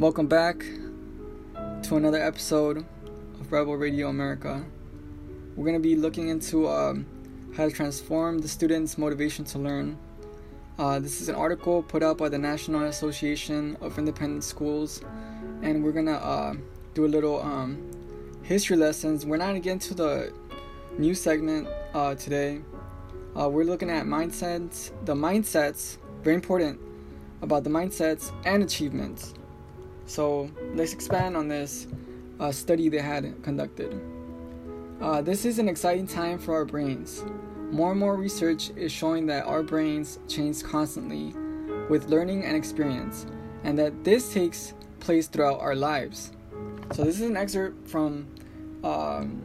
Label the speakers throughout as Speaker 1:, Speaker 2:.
Speaker 1: Welcome back to another episode of Rebel Radio America. We're going to be looking into um, how to transform the students' motivation to learn. Uh, this is an article put out by the National Association of Independent Schools, and we're going to uh, do a little um, history lessons. We're not going to get into the new segment uh, today. Uh, we're looking at mindsets, the mindsets, very important, about the mindsets and achievements. So let's expand on this uh, study they had conducted. Uh, this is an exciting time for our brains. More and more research is showing that our brains change constantly with learning and experience, and that this takes place throughout our lives. So this is an excerpt from um,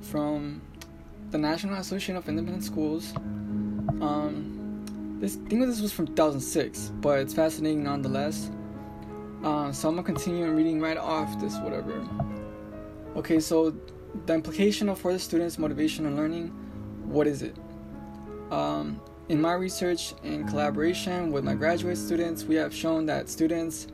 Speaker 1: from the National Association of Independent Schools. Um, this thing this was from 2006, but it's fascinating nonetheless. Uh, so I'm gonna continue reading right off this whatever. Okay, so the implication of for the students' motivation and learning, what is it? Um, in my research in collaboration with my graduate students, we have shown that students,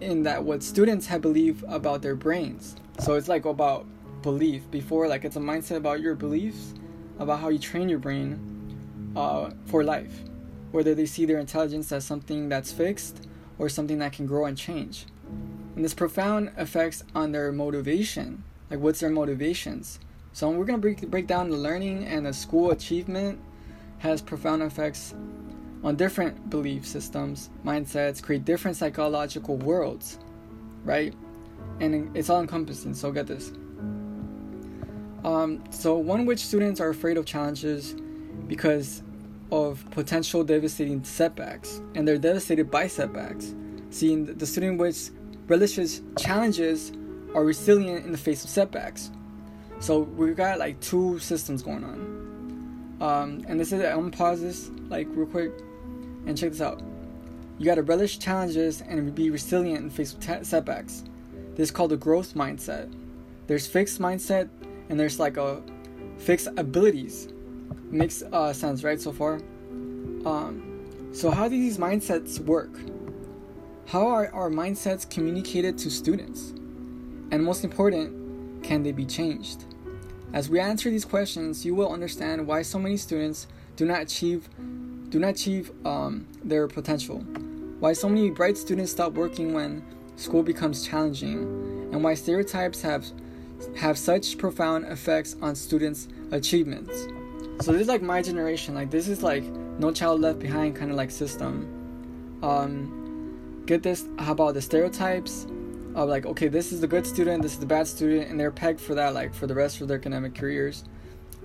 Speaker 1: in that what students have believed about their brains. So it's like about belief before, like it's a mindset about your beliefs, about how you train your brain uh, for life, whether they see their intelligence as something that's fixed or something that can grow and change. And this profound effects on their motivation, like what's their motivations. So we're gonna break break down the learning and the school achievement has profound effects on different belief systems, mindsets, create different psychological worlds, right? And it's all encompassing. So get this. Um, so one which students are afraid of challenges because of potential devastating setbacks, and they're devastated by setbacks. Seeing the student which relishes challenges are resilient in the face of setbacks. So we've got like two systems going on. Um, and this is I'm gonna pause this like real quick and check this out. You gotta relish challenges and be resilient in the face of setbacks. This is called a growth mindset. There's fixed mindset and there's like a fixed abilities Makes uh, sense, right, so far? Um, so, how do these mindsets work? How are our mindsets communicated to students? And most important, can they be changed? As we answer these questions, you will understand why so many students do not achieve do not achieve um, their potential. Why so many bright students stop working when school becomes challenging, and why stereotypes have have such profound effects on students' achievements. So this is like my generation. Like this is like no child left behind kind of like system. Um, get this? How about the stereotypes of like okay, this is the good student, this is the bad student, and they're pegged for that like for the rest of their academic careers.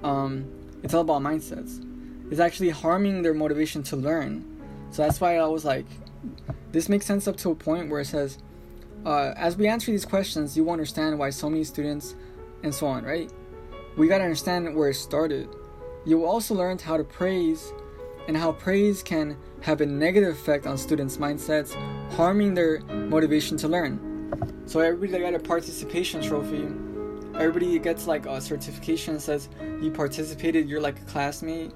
Speaker 1: Um, it's all about mindsets. It's actually harming their motivation to learn. So that's why I was like, this makes sense up to a point where it says, uh, as we answer these questions, you will understand why so many students and so on, right? We gotta understand where it started you also learn how to praise and how praise can have a negative effect on students' mindsets, harming their motivation to learn. So everybody got a participation trophy. Everybody gets like a certification that says you participated, you're like a classmate,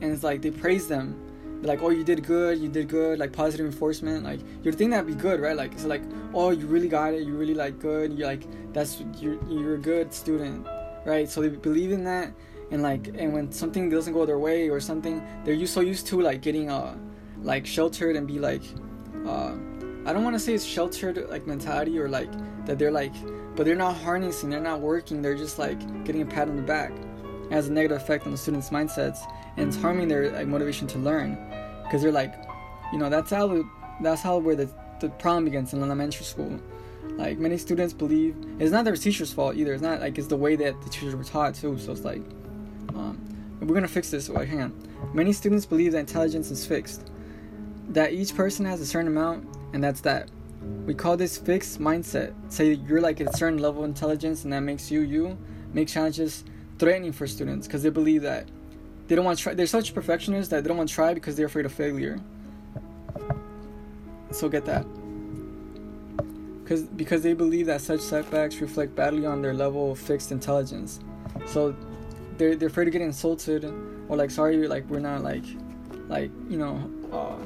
Speaker 1: and it's like they praise them. They're like, oh, you did good, you did good, like positive reinforcement. Like you'd think that'd be good, right? Like it's like, oh, you really got it, you really like good. You're like, that's you're you're a good student, right? So they believe in that and like and when something doesn't go their way or something they're so used to like getting uh like sheltered and be like uh I don't want to say it's sheltered like mentality or like that they're like but they're not harnessing they're not working they're just like getting a pat on the back. It has a negative effect on the students mindsets and it's harming their like motivation to learn. Because they're like you know that's how that's how where the, the problem begins in elementary school. Like many students believe it's not their teacher's fault either it's not like it's the way that the teachers were taught too so it's like um, we're gonna fix this. Wait, hang on. Many students believe that intelligence is fixed, that each person has a certain amount, and that's that. We call this fixed mindset. Say you're like a certain level of intelligence, and that makes you you. Make challenges threatening for students because they believe that they don't want to try. They're such perfectionists that they don't want to try because they're afraid of failure. So get that. Because because they believe that such setbacks reflect badly on their level of fixed intelligence. So they're they're afraid of getting insulted or like sorry like we're not like like you know uh,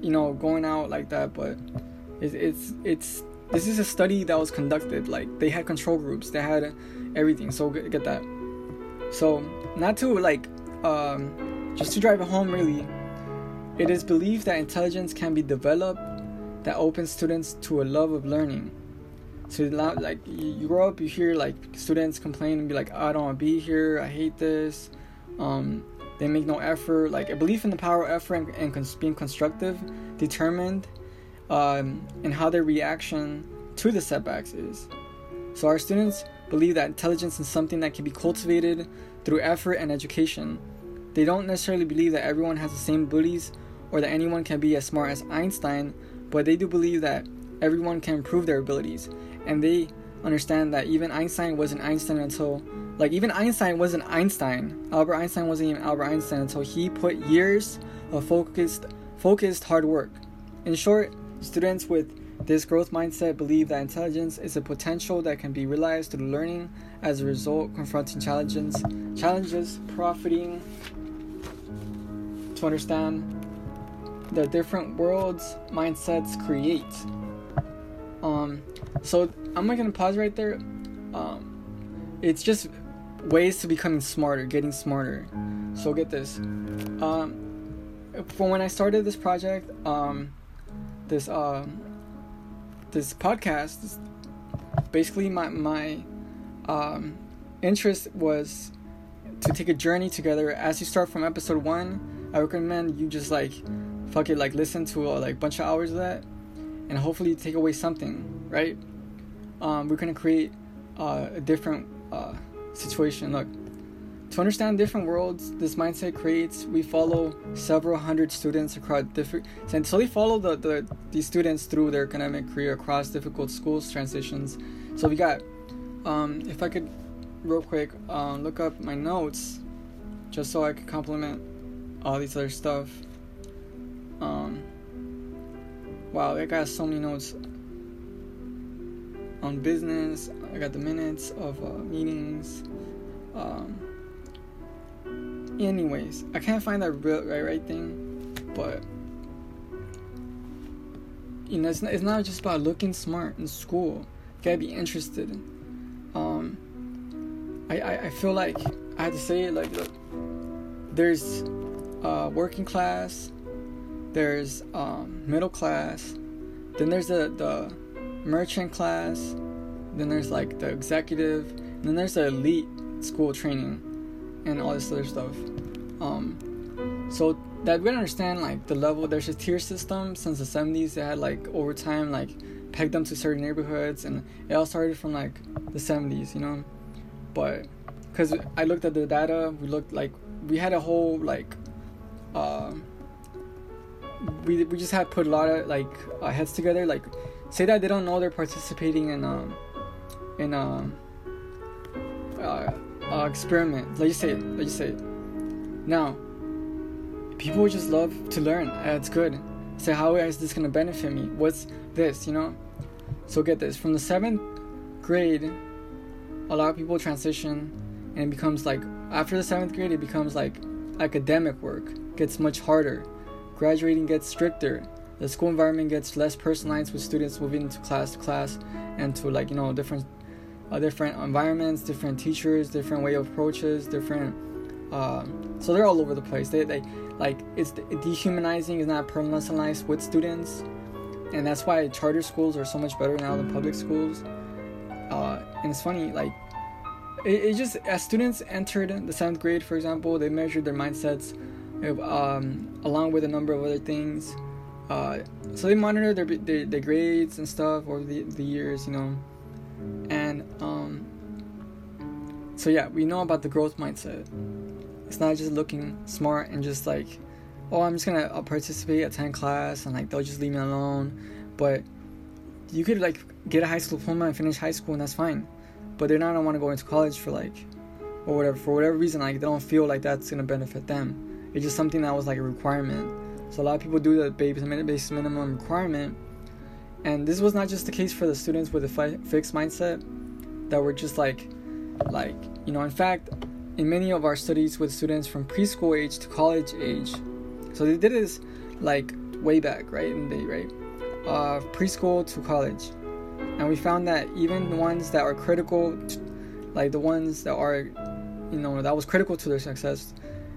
Speaker 1: you know going out like that but It's it's it's this is a study that was conducted. Like they had control groups, they had everything. So get, get that. So not to like um, just to drive it home really. It is believed that intelligence can be developed that opens students to a love of learning. So like you grow up, you hear like students complain and be like, I don't want to be here. I hate this. Um, they make no effort. Like a belief in the power of effort and, and being constructive, determined, um, and how their reaction to the setbacks is. So our students believe that intelligence is something that can be cultivated through effort and education. They don't necessarily believe that everyone has the same abilities or that anyone can be as smart as Einstein, but they do believe that everyone can improve their abilities. And they understand that even Einstein wasn't Einstein until like even Einstein wasn't Einstein. Albert Einstein wasn't even Albert Einstein until he put years of focused focused hard work. In short, students with this growth mindset believe that intelligence is a potential that can be realized through learning as a result confronting challenges challenges profiting to understand the different worlds mindsets create. Um so I'm not gonna pause right there. Um it's just ways to becoming smarter, getting smarter. So get this. Um, from when I started this project, um, this uh, this podcast, basically my my um, interest was to take a journey together. As you start from episode one, I recommend you just like fuck it, like listen to a like bunch of hours of that, and hopefully take away something, right? Um, we're gonna create uh, a different uh, situation. Look, to understand different worlds this mindset creates, we follow several hundred students across different. So we follow the, the these students through their academic career across difficult schools transitions. So we got, um, if I could, real quick, um, look up my notes, just so I could complement all these other stuff. Um, wow, I got so many notes on business. I got the minutes of uh, meetings. Um, anyways, I can't find that real right right thing, but you know, it's not, it's not just about looking smart in school. You gotta be interested. Um, I, I, I feel like I had to say it like look, there's uh, working class, there's um, middle class, then there's the the merchant class, then there's like the executive, then there's the elite school training and all this other stuff. Um, so that we understand like the level. There's a tier system since the 70s. They had like over time like pegged them to certain neighborhoods, and it all started from like the 70s, you know. But because I looked at the data, we looked like we had a whole like. Uh, we, we just had put a lot of like uh, heads together like say that they don't know they're participating in um in um uh, uh experiment. Let's just say it. Let's just say it. Now, people just love to learn. It's good. Say, so how is this gonna benefit me? What's this? You know. So get this. From the seventh grade, a lot of people transition, and it becomes like after the seventh grade, it becomes like academic work gets much harder. Graduating gets stricter. The school environment gets less personalized with students moving into class to class and to like you know different uh, different environments different teachers different way of approaches different uh, so they're all over the place. They, they like it's dehumanizing is not personalized with students. And that's why charter schools are so much better now than public schools. Uh, and it's funny like it, it, just as students entered the seventh grade for example they measured their mindsets um, along with a number of other things uh, so they monitor their, their, their grades and stuff over the, the years, you know. And um, so yeah, we know about the growth mindset. It's not just looking smart and just like, oh, I'm just gonna I'll participate, attend class, and like they'll just leave me alone. But you could like get a high school diploma and finish high school, and that's fine. But they're not gonna want to go into college for like, or whatever for whatever reason. Like they don't feel like that's gonna benefit them. It's just something that was like a requirement so a lot of people do the base minimum requirement, and this was not just the case for the students with a fi- fixed mindset that were just like, like you know. In fact, in many of our studies with students from preschool age to college age, so they did this like way back, right? In the right. uh, preschool to college, and we found that even the ones that are critical, like the ones that are, you know, that was critical to their success.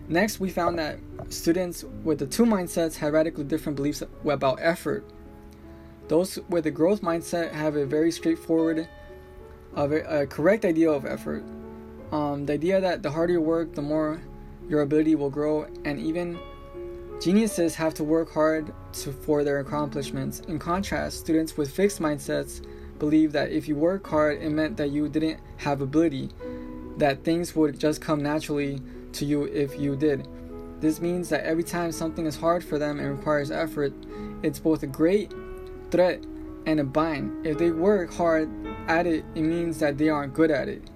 Speaker 1: Next, we found that students with the two mindsets had radically different beliefs about effort. Those with the growth mindset have a very straightforward, a, a correct idea of effort. Um, the idea that the harder you work, the more your ability will grow, and even geniuses have to work hard to, for their accomplishments. In contrast, students with fixed mindsets believe that if you work hard, it meant that you didn't have ability, that things would just come naturally to you if you did. This means that every time something is hard for them and requires effort, it's both a great threat and a bind. If they work hard at it, it means that they aren't good at it.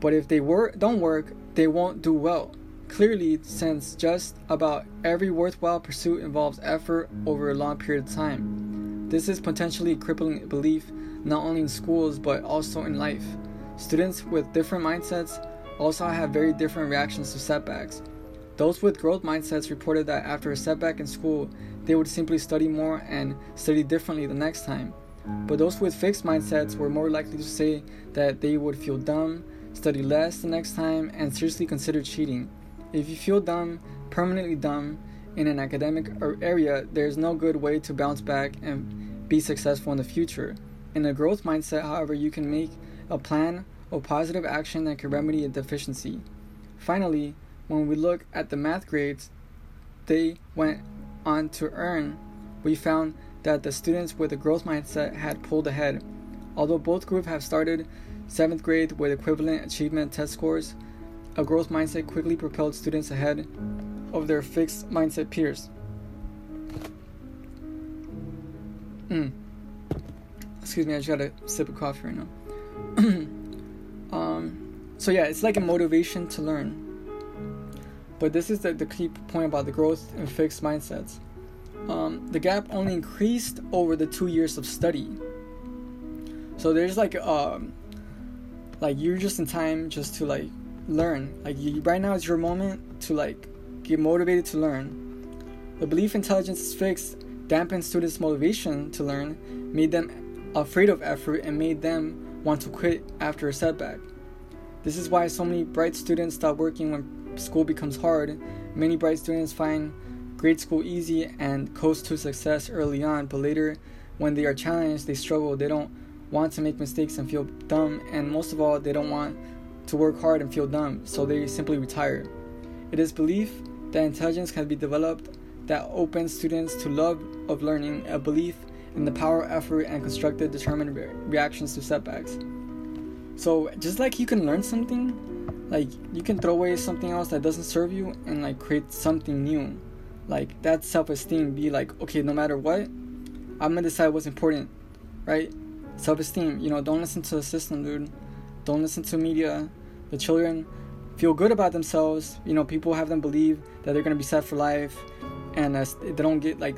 Speaker 1: But if they work don't work, they won't do well. Clearly, since just about every worthwhile pursuit involves effort over a long period of time. This is potentially crippling belief not only in schools but also in life. Students with different mindsets also I have very different reactions to setbacks. Those with growth mindsets reported that after a setback in school, they would simply study more and study differently the next time. But those with fixed mindsets were more likely to say that they would feel dumb, study less the next time, and seriously consider cheating. If you feel dumb, permanently dumb, in an academic area, there's no good way to bounce back and be successful in the future. In a growth mindset, however, you can make a plan of positive action that can remedy a deficiency. Finally, when we look at the math grades they went on to earn, we found that the students with a growth mindset had pulled ahead. Although both groups have started 7th grade with equivalent achievement test scores, a growth mindset quickly propelled students ahead of their fixed mindset peers. Mm. Excuse me, I just got a sip of coffee right now. um, so yeah, it's like a motivation to learn. But this is the, the key point about the growth and fixed mindsets. Um, the gap only increased over the two years of study. So there's like um, like you're just in time just to like learn. Like you, right now is your moment to like get motivated to learn. The belief intelligence is fixed dampened students' motivation to learn, made them afraid of effort, and made them want to quit after a setback. This is why so many bright students stop working when school becomes hard, many bright students find grade school easy and coast to success early on, but later, when they are challenged, they struggle. They don't want to make mistakes and feel dumb, and most of all, they don't want to work hard and feel dumb, so they simply retire. It is belief that intelligence can be developed that opens students to love of learning, a belief in the power, effort, and constructive, determined re- reactions to setbacks. So, just like you can learn something, like you can throw away something else that doesn't serve you and like create something new. Like that self-esteem be like okay no matter what i'm gonna decide what's important right? Self-esteem you know don't listen to the system dude. Don't listen to media. The children feel good about themselves. You know people have them believe that they're gonna be set for life and uh, they don't get like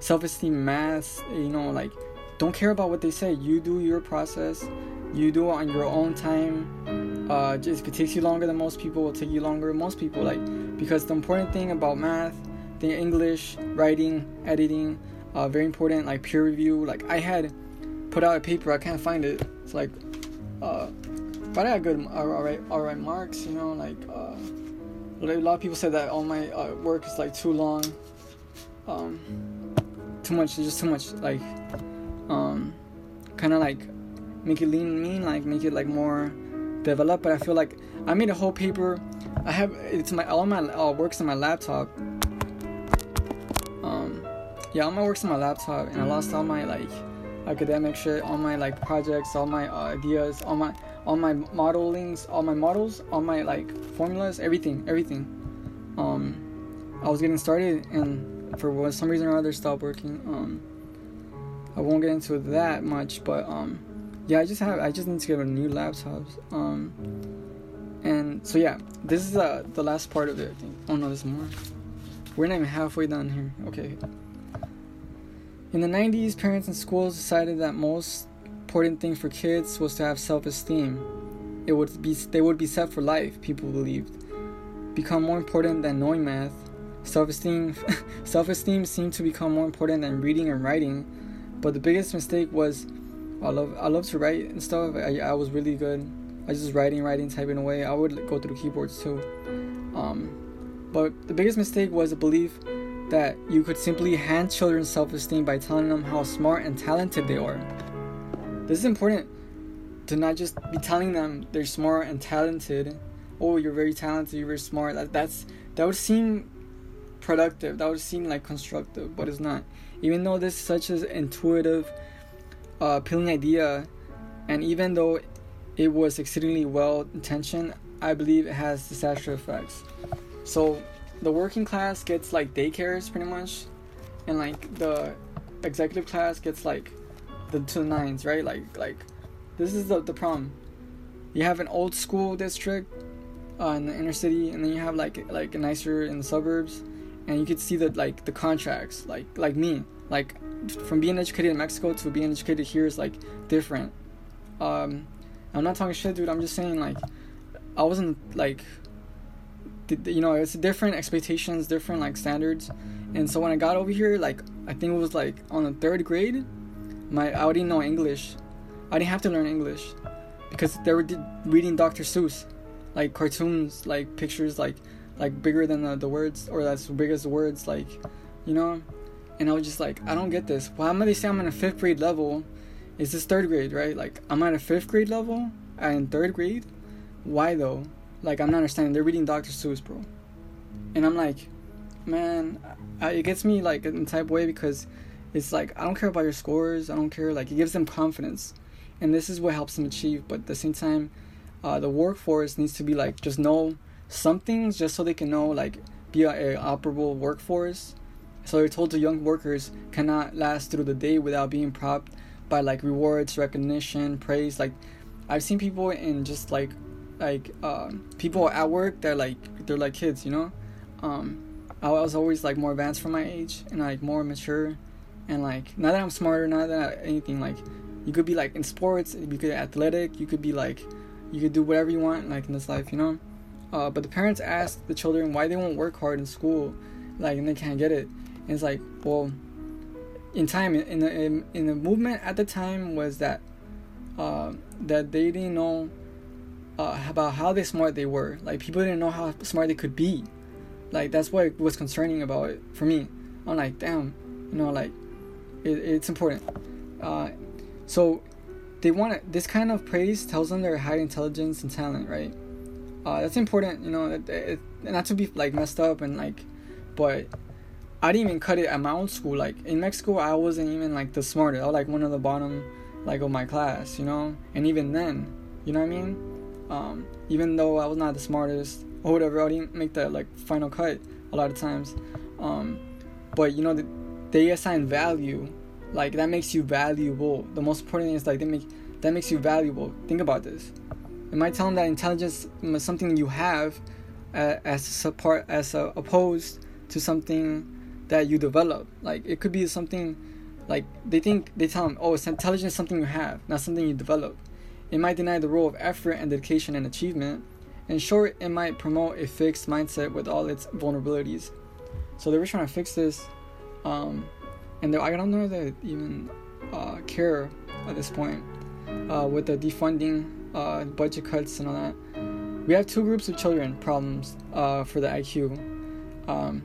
Speaker 1: self-esteem mass you know like don't care about what they say you do your process you do it on your own time. Uh, just if it takes you longer than most people, will take you longer. Than most people like because the important thing about math, the English, writing, editing, uh, very important. Like peer review. Like I had put out a paper, I can't find it. It's like, uh, but I got good, all right, all right marks. You know, like uh, a lot of people said that all my uh, work is like too long. Um, too much, just too much. Like, um, kind of like make it lean mean like make it like more developed but i feel like i made a whole paper i have it's my all my all works on my laptop um yeah all my works on my laptop and i lost all my like academic shit all my like projects all my uh, ideas all my all my modelings all my models all my like formulas everything everything um i was getting started and for some reason or other stopped working um i won't get into that much but um yeah, I just have I just need to get a new laptop. Um, and so yeah, this is uh, the last part of it. I think. Oh no, there's more. We're not even halfway done here. Okay. In the 90s, parents and schools decided that most important thing for kids was to have self-esteem. It would be they would be set for life. People believed become more important than knowing math. Self-esteem self-esteem seemed to become more important than reading and writing But the biggest mistake was I love I love to write and stuff. I, I was really good. I was just writing, writing, typing away. I would go through keyboards too. Um, but the biggest mistake was a belief that you could simply hand children self-esteem by telling them how smart and talented they are. This is important to not just be telling them they're smart and talented. Oh, you're very talented. You're very smart. That that's that would seem productive. That would seem like constructive, but it's not. Even though this is such an intuitive, uh, appealing idea, and even though it was exceedingly well intentioned, I believe it has disastrous effects. So the working class gets like daycares pretty much, and like the executive class gets like the two nines, right? Like like this is the the problem. You have an old school district uh, in the inner city, and then you have like like a nicer in the suburbs, and you could see that like the contracts, like like me, like from being educated in Mexico to being educated here is like different. Um, I'm not talking shit, dude. I'm just saying like I wasn't like you know it's different expectations, different like standards, and so when I got over here, like I think it was like on the third grade, my I didn't know English. I didn't have to learn English because they were reading Dr. Seuss, like cartoons, like pictures, like like bigger than the, the words or as big as the words, like you know. And I was just like, I don't get this. Why am i they say I'm in a fifth grade level? Is this third grade, right? Like I'm at a fifth grade level and third grade. Why though? Like I'm not understanding. They're reading Dr. Seuss, bro. And I'm like, man, I, it gets me like in type way because it's like I don't care about your scores. I don't care. Like it gives them confidence, and this is what helps them achieve. But at the same time, uh, the workforce needs to be like just know some things just so they can know like be a, a operable workforce. So they're told to young workers cannot last through the day without being propped by like rewards, recognition, praise. Like I've seen people in just like like uh, people at work that like they're like kids, you know. Um, I was always like more advanced for my age and like more mature and like not that I'm smarter, not that anything. Like you could be like in sports, you could be athletic, you could be like you could do whatever you want like in this life, you know. Uh, but the parents ask the children why they won't work hard in school, like and they can't get it. And it's like, well, in time in the in, in the movement at the time was that uh, that they didn't know uh, about how they smart they were. Like people didn't know how smart they could be. Like that's what was concerning about it for me. I'm like, damn, you know, like it, it's important. Uh, so they want this kind of praise tells them their high intelligence and talent, right? Uh, that's important, you know, it, it, not to be like messed up and like, but I didn't even cut it at my own school. Like in Mexico, I wasn't even like the smartest. I was like one of the bottom, like of my class, you know. And even then, you know what I mean? Um, even though I was not the smartest or whatever, I didn't make the like final cut a lot of times. Um, but you know, the, they assign value like that makes you valuable the most important thing is like they make that makes you valuable think about this am i telling that intelligence is something you have uh, as part as a, opposed to something that you develop? Like it could be something like they think they tell them oh it's intelligence something you have not something you develop. It might deny the role of effort and dedication and achievement. In short it might promote a fixed mindset with all its vulnerabilities. So they were trying to fix this um, and I don't know that even uh, care at this point uh, with the defunding, uh, budget cuts, and all that. We have two groups of children problems uh, for the IQ. Um,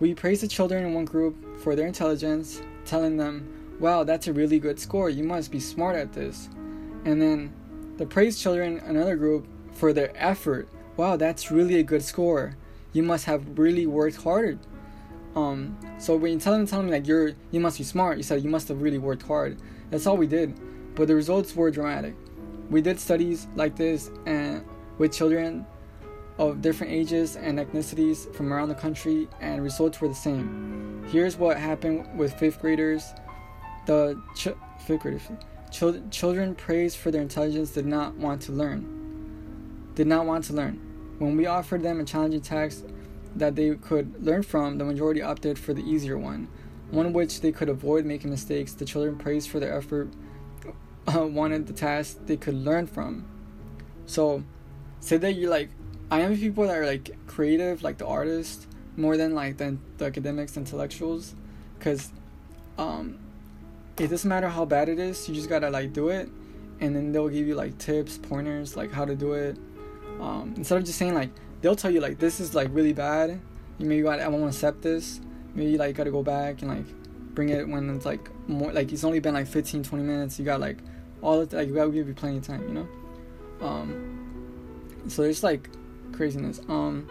Speaker 1: we praise the children in one group for their intelligence, telling them, "Wow, that's a really good score. You must be smart at this." And then the praise children another group for their effort. Wow, that's really a good score. You must have really worked hard um, so when you tell them, tell them like you're, you must be smart. You said you must have really worked hard. That's all we did, but the results were dramatic. We did studies like this and with children of different ages and ethnicities from around the country, and results were the same. Here's what happened with fifth graders. The ch- fifth graders, Chil- children praised for their intelligence did not want to learn. Did not want to learn. When we offered them a challenging task, that they could learn from, the majority opted for the easier one, one which they could avoid making mistakes. The children praised for their effort, uh, wanted the task they could learn from. So, say that you're like, I am people that are like creative, like the artists, more than like the, the academics, intellectuals, because um, it doesn't matter how bad it is you just gotta like do it. And then they'll give you like tips pointers like how to do it. Um, instead of just saying like they'll tell you like this is like really bad. You maybe gotta, i won't accept this. Maybe you like gotta go back and like bring it when it's like more like it's only been like 15 20 minutes. You got like all of like that will give you plenty of time you know? Um so it's like craziness. Um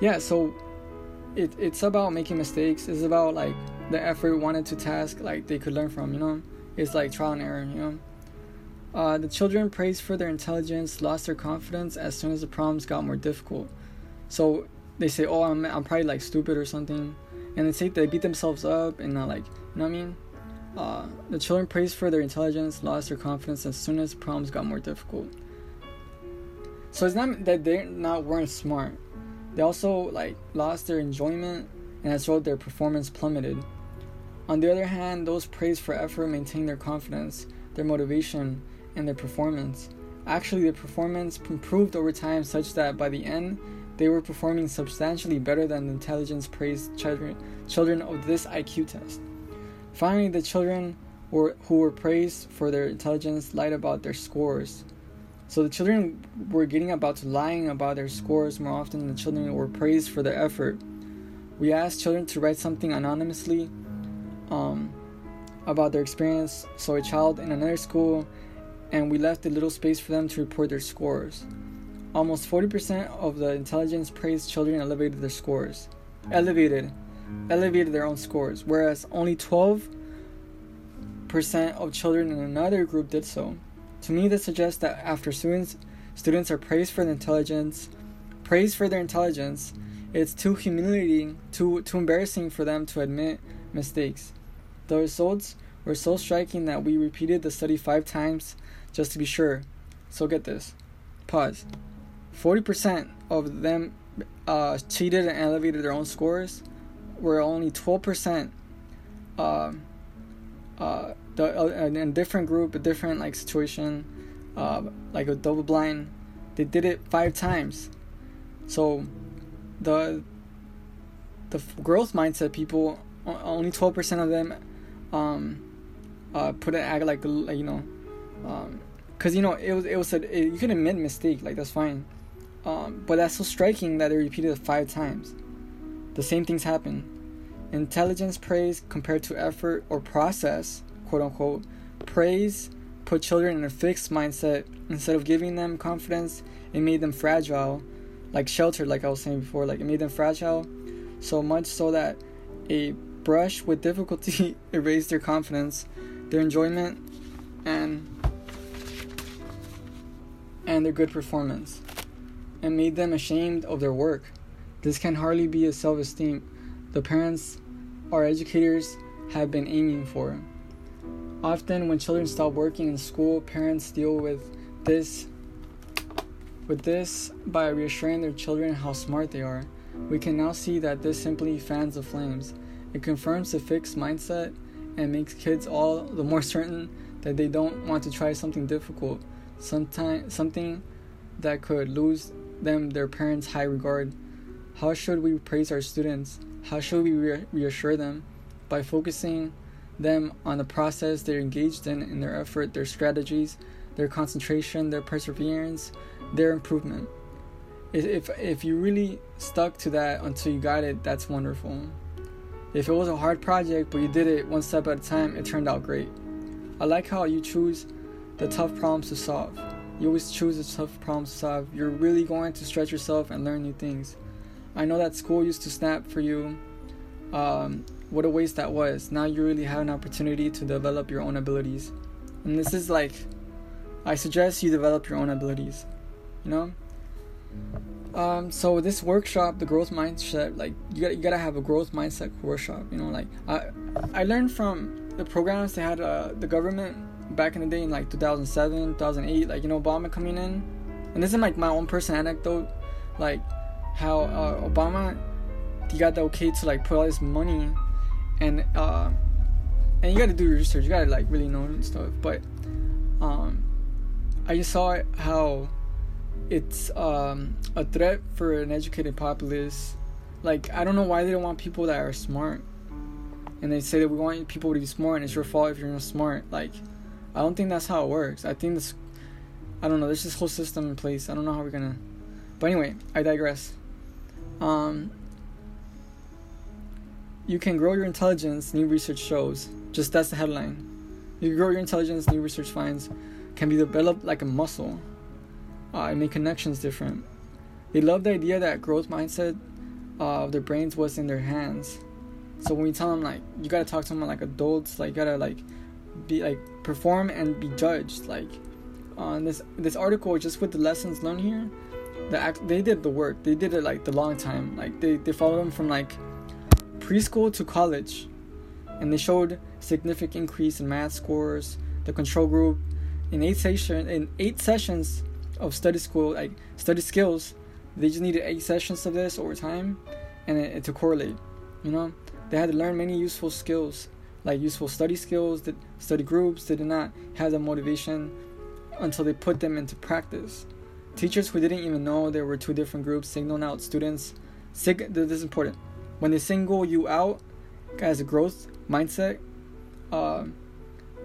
Speaker 1: yeah so it, it's about making mistakes. It's about like the effort wanted to task like they could learn from you know? It's like trial and error you know? Uh, the children praised for their intelligence lost their confidence as soon as the problems got more difficult. So they say oh i'm, I'm probably like stupid or something. And they say they beat themselves up and not like you know what i mean uh, the children praised for their intelligence lost their confidence as soon as problems got more difficult so it's not that they not weren't smart they also like lost their enjoyment and as well their performance plummeted on the other hand, those praised for effort maintained their confidence, their motivation, and their performance. Actually, their performance improved over time such that by the end, they were performing substantially better than the intelligence praised children, children of this IQ test. Finally, the children were, who were praised for their intelligence lied about their scores. So the children were getting about to lying about their scores more often than the children were praised for their effort. We asked children to write something anonymously um, about their experience. So a child in another school, and we left a little space for them to report their scores. Almost 40% of the intelligence praised children elevated their scores. Elevated, elevated their own scores, whereas only 12% of children in another group did so. To me, this suggests that after students students are praised for their intelligence, praised for their intelligence, it's too humiliating, too too embarrassing for them to admit mistakes. The results were so striking that we repeated the study five times just to be sure. So get this. Pause. 40% of them uh, cheated and elevated their own scores, where only 12% uh, uh, the, uh, in a different group, a different like situation, uh, like a double blind, they did it five times. So the the growth mindset people only 12% of them um, uh, put it act like, you know, um, because um, you know it was it was a, it, you can admit mistake like that's fine, um, but that's so striking that they repeated it five times. The same things happen. Intelligence praise compared to effort or process, quote unquote, praise put children in a fixed mindset instead of giving them confidence. It made them fragile, like sheltered, like I was saying before. Like it made them fragile, so much so that a brush with difficulty erased their confidence, their enjoyment, and and their good performance, and made them ashamed of their work. This can hardly be a self-esteem the parents or educators have been aiming for. Often when children stop working in school, parents deal with this with this by reassuring their children how smart they are. We can now see that this simply fans the flames it confirms the fixed mindset and makes kids all the more certain that they don't want to try something difficult, sometime, something that could lose them their parents' high regard. How should we praise our students? How should we re- reassure them? By focusing them on the process they're engaged in, in their effort, their strategies, their concentration, their perseverance, their improvement. If, if you really stuck to that until you got it, that's wonderful. If it was a hard project, but you did it one step at a time, it turned out great. I like how you choose the tough problems to solve. You always choose the tough problems to solve. You're really going to stretch yourself and learn new things. I know that school used to snap for you. Um, what a waste that was. Now you really have an opportunity to develop your own abilities. And this is like, I suggest you develop your own abilities. You know? Um, so this workshop, the growth mindset, like you gotta, you gotta have a growth mindset workshop. You know, like I I learned from the programs they had uh, the government back in the day in like 2007, 2008. Like you know Obama coming in, and this is like my own personal anecdote, like how uh, Obama he got the okay to like put all this money, and uh, and you gotta do your research. You gotta like really know and stuff. But um, I just saw how it's um, a threat for an educated populace. Like I don't know why they don't want people that are smart and they say that we want people to be smart and it's your fault if you're not smart. Like, I don't think that's how it works. I think this, I don't know. There's this whole system in place. I don't know how we're gonna. But anyway, I digress. Um, you can grow your intelligence. New research shows. Just that's the headline. You grow your intelligence. New research finds can be developed like a muscle. Uh, and make connections different. They love the idea that growth mindset uh, of their brains was in their hands. So when we tell them like you gotta talk to them like adults, like you gotta like be like perform and be judged. Like on this this article, just with the lessons learned here, the act they did the work. They did it like the long time. Like they they followed them from like preschool to college, and they showed significant increase in math scores. The control group in eight session in eight sessions of study school like study skills they just needed eight sessions of this over time and it, it, to correlate you know they had to learn many useful skills like useful study skills that study groups they did not have the motivation until they put them into practice teachers who didn't even know there were two different groups signaling out students sig- this is important when they single you out as a growth mindset uh,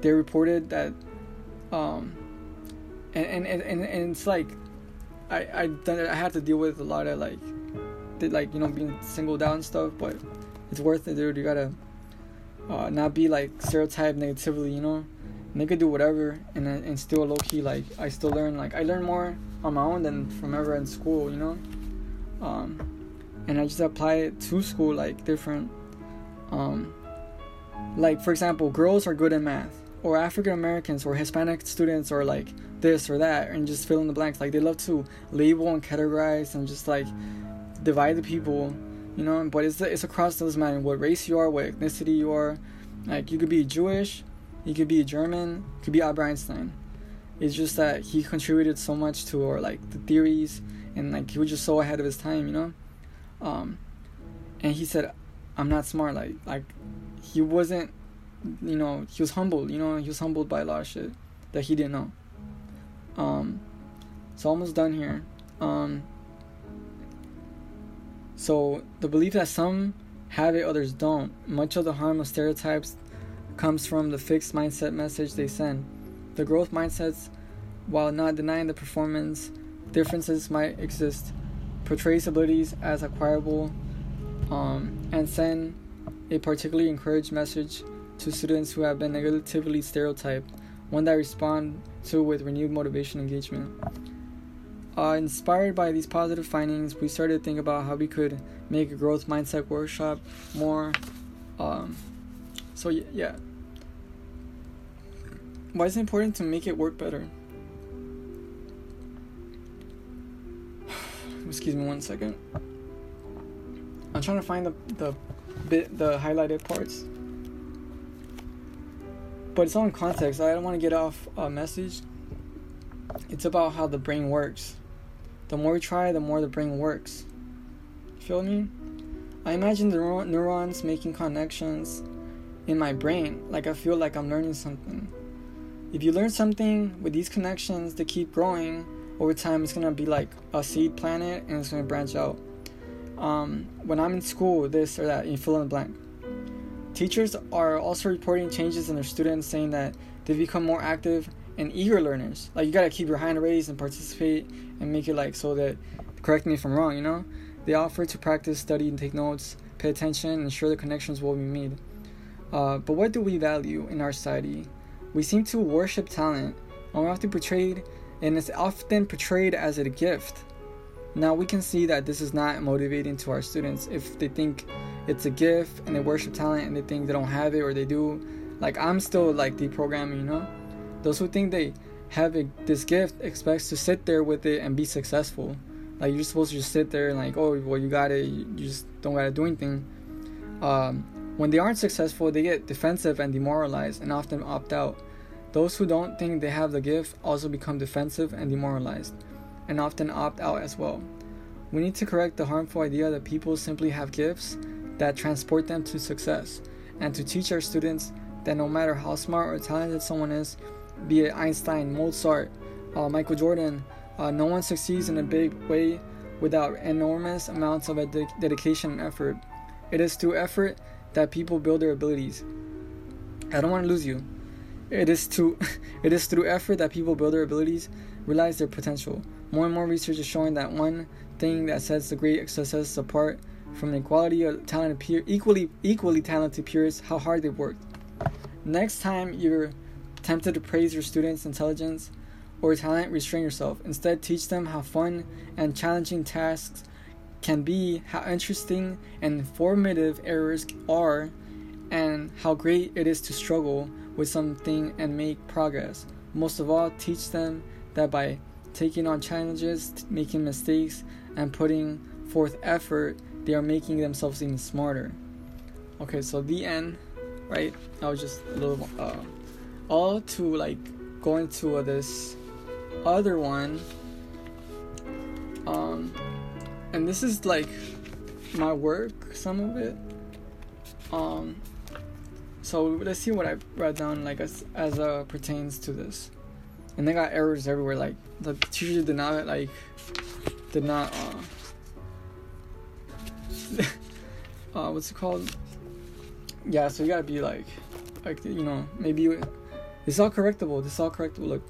Speaker 1: they reported that um, and, and, and, and it's like I I done I had to deal with a lot of like did like you know being singled out and stuff, but it's worth it, dude. You gotta uh, not be like stereotyped negatively, you know. And they could do whatever, and and still low key like I still learn like I learn more on my own than from ever in school, you know. Um, and I just apply it to school like different. Um, like for example, girls are good at math, or African Americans or Hispanic students or like this or that and just fill in the blanks. Like they love to label and categorize and just like divide the people, you know. But it's it's across those matter what race you are, what ethnicity you are. Like you could be Jewish, you could be German, you could be Albert Einstein. It's just that he contributed so much to our like the theories and like he was just so ahead of his time, you know. Um, and he said, "I'm not smart." Like like he wasn't, you know, he was humbled. You know, he was humbled by a lot of shit that he didn't know. Um, it's almost done here. Um, so the belief that some have it, others don't. Much of the harm of stereotypes comes from the fixed mindset message they send. The growth mindsets, while not denying the performance differences might exist, portrays abilities as acquirable, um, and send a particularly encouraged message to students who have been negatively stereotyped one that respond to with renewed motivation engagement. Uh, inspired by these positive findings, we started to think about how we could make a growth mindset workshop more. Um, so, yeah. Why is it important to make it work better? Excuse me one second. I'm trying to find the, the bit the highlighted parts but it's all in context. I don't want to get off a message. It's about how the brain works. The more we try, the more the brain works. Feel me? I imagine the neurons making connections in my brain, like I feel like I'm learning something. If you learn something with these connections, they keep growing over time. It's gonna be like a seed planet, and it's gonna branch out. Um, when I'm in school, this or that, you fill in the blank. Teachers are also reporting changes in their students, saying that they've become more active and eager learners. Like you gotta keep your hand raised and participate and make it like so that correct me if I'm wrong, you know? They offer to practice, study, and take notes, pay attention, and ensure the connections will be made. Uh, but what do we value in our society? We seem to worship talent, and we're often portrayed, and it's often portrayed as a gift. Now we can see that this is not motivating to our students if they think it's a gift and they worship talent and they think they don't have it or they do. Like I'm still like deprogramming, you know. Those who think they have a, this gift expects to sit there with it and be successful. Like you're supposed to just sit there and like, oh, well, you got it. You just don't gotta do anything. Um, when they aren't successful, they get defensive and demoralized and often opt out. Those who don't think they have the gift also become defensive and demoralized, and often opt out as well. We need to correct the harmful idea that people simply have gifts that transport them to success, and to teach our students that no matter how smart or talented someone is, be it Einstein, Mozart, uh, Michael Jordan, uh, no one succeeds in a big way without enormous amounts of dedication and effort. It is through effort that people build their abilities. I don't want to lose you. It is to it is through effort that people build their abilities, realize their potential. More and more research is showing that one thing that sets the great success apart from the equality of talented peer equally equally talented peers how hard they worked. Next time you're tempted to praise your students' intelligence or talent, restrain yourself. Instead, teach them how fun and challenging tasks can be, how interesting and informative errors are, and how great it is to struggle with something and make progress. Most of all, teach them that by taking on challenges, making mistakes, and putting forth effort, they are making themselves even smarter. Okay, so the end, right? I was just a little, uh, all to like going to uh, this other one. Um, and this is like my work, some of it. Um, so let's see what I wrote down, like as as uh, pertains to this. And they got errors everywhere. Like the teacher did not like did not uh, uh what's it called? Yeah, so you gotta be like like you know maybe you, it's all correctable. This is all correctable. Look,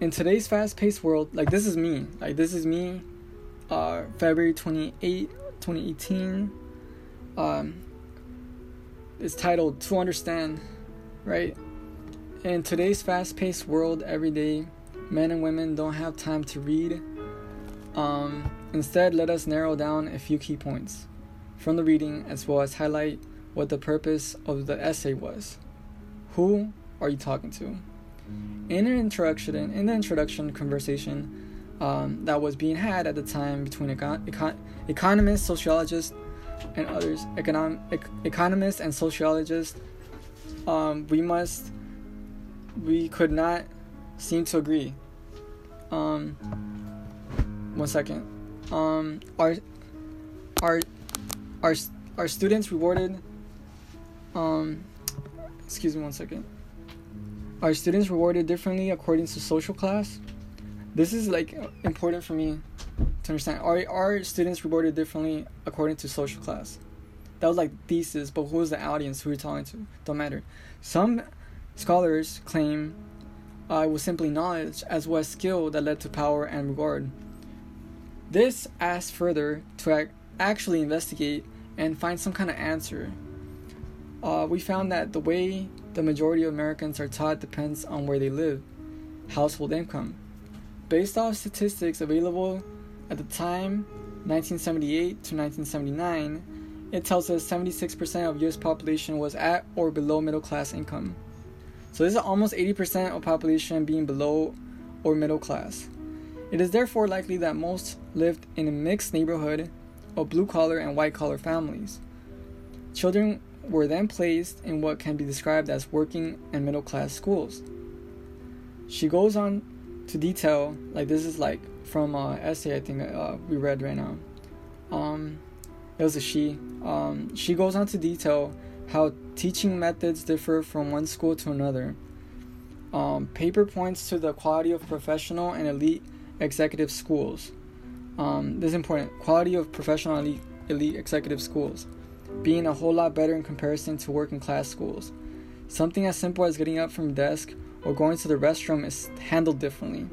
Speaker 1: in today's fast-paced world, like this is me. Like this is me. Uh, February 28, 2018. Um, it's titled "To Understand," right? In today's fast-paced world, every day, men and women don't have time to read. Um, instead, let us narrow down a few key points from the reading, as well as highlight what the purpose of the essay was. Who are you talking to? In an introduction, in the introduction conversation um, that was being had at the time between econ- econ- economists, sociologists, and others, econom- ec- economists and sociologists, um, we must we could not seem to agree. Um, one second. Um, are our, are are students rewarded? Um, excuse me one second. Are students rewarded differently according to social class? This is like important for me to understand. Are are students rewarded differently according to social class? That was like thesis, but who's the audience? Who you're talking to? Don't matter. Some Scholars claim uh, it was simply knowledge as well as skill that led to power and regard. This asks further to ac- actually investigate and find some kind of answer. Uh, we found that the way the majority of Americans are taught depends on where they live, household income. Based off statistics available at the time, 1978 to 1979, it tells us 76% of US population was at or below middle class income. So this is almost 80% of population being below or middle class. It is therefore likely that most lived in a mixed neighborhood of blue collar and white collar families. Children were then placed in what can be described as working and middle class schools. She goes on to detail, like this is like from an essay I think uh, we read right now. Um, it was a she. Um, she goes on to detail how teaching methods differ from one school to another. Um, paper points to the quality of professional and elite executive schools. Um, this is important. Quality of professional elite, elite executive schools being a whole lot better in comparison to working class schools. Something as simple as getting up from desk or going to the restroom is handled differently.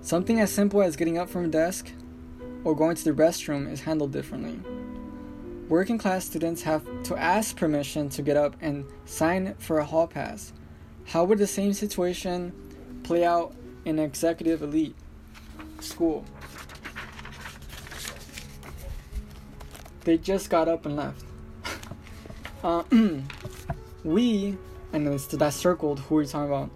Speaker 1: Something as simple as getting up from a desk or going to the restroom is handled differently working class students have to ask permission to get up and sign for a hall pass. How would the same situation play out in executive elite school? They just got up and left. uh, we, and it's that circled who we're talking about,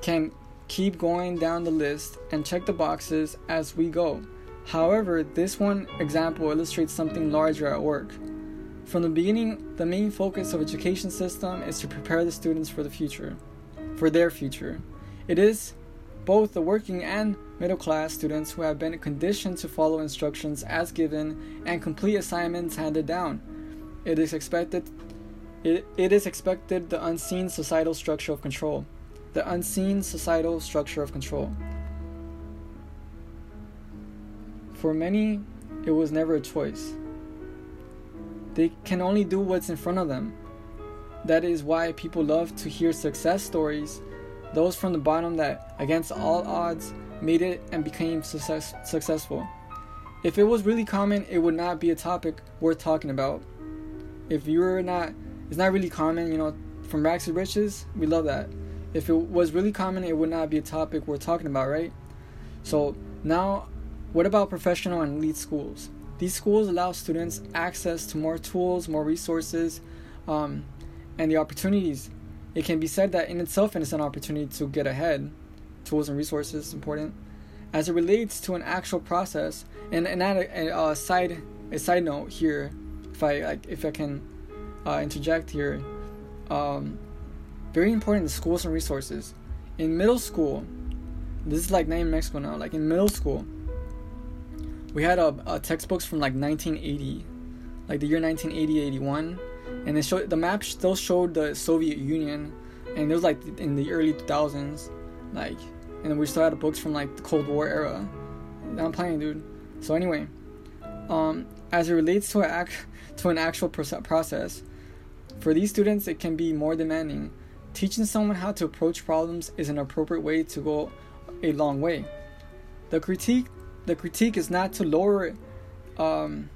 Speaker 1: can keep going down the list and check the boxes as we go. However, this one example illustrates something larger at work. From the beginning, the main focus of education system is to prepare the students for the future, for their future. It is both the working and middle class students who have been conditioned to follow instructions as given and complete assignments handed down. It is expected it, it is expected the unseen societal structure of control. The unseen societal structure of control. For many, it was never a choice They can only do what's in front of them. That is why people love to hear success stories, those from the bottom that, against all odds, made it and became success- successful. If it was really common, it would not be a topic worth talking about. If you're not, it's not really common, you know, from rags to riches, we love that. If it was really common, it would not be a topic worth talking about, right? So now, what about professional and elite schools? These schools allow students access to more tools, more resources, um, and the opportunities. It can be said that in itself it is an opportunity to get ahead. Tools and resources important. As it relates to an actual process, and and add a, a, side a side note here, if I if I can uh, interject here, um, very important schools and resources. In middle school, this is like not in Mexico now. Like in middle school, we had a, a textbooks from like 1980, like the year 1980, 81 and it showed the map still showed the Soviet Union, and it was like in the early 2000s, like, and we still had books from like the Cold War era. I'm playing, dude. So anyway, um, as it relates to act to an actual process, for these students it can be more demanding. Teaching someone how to approach problems is an appropriate way to go a long way. The critique the critique is not to lower um,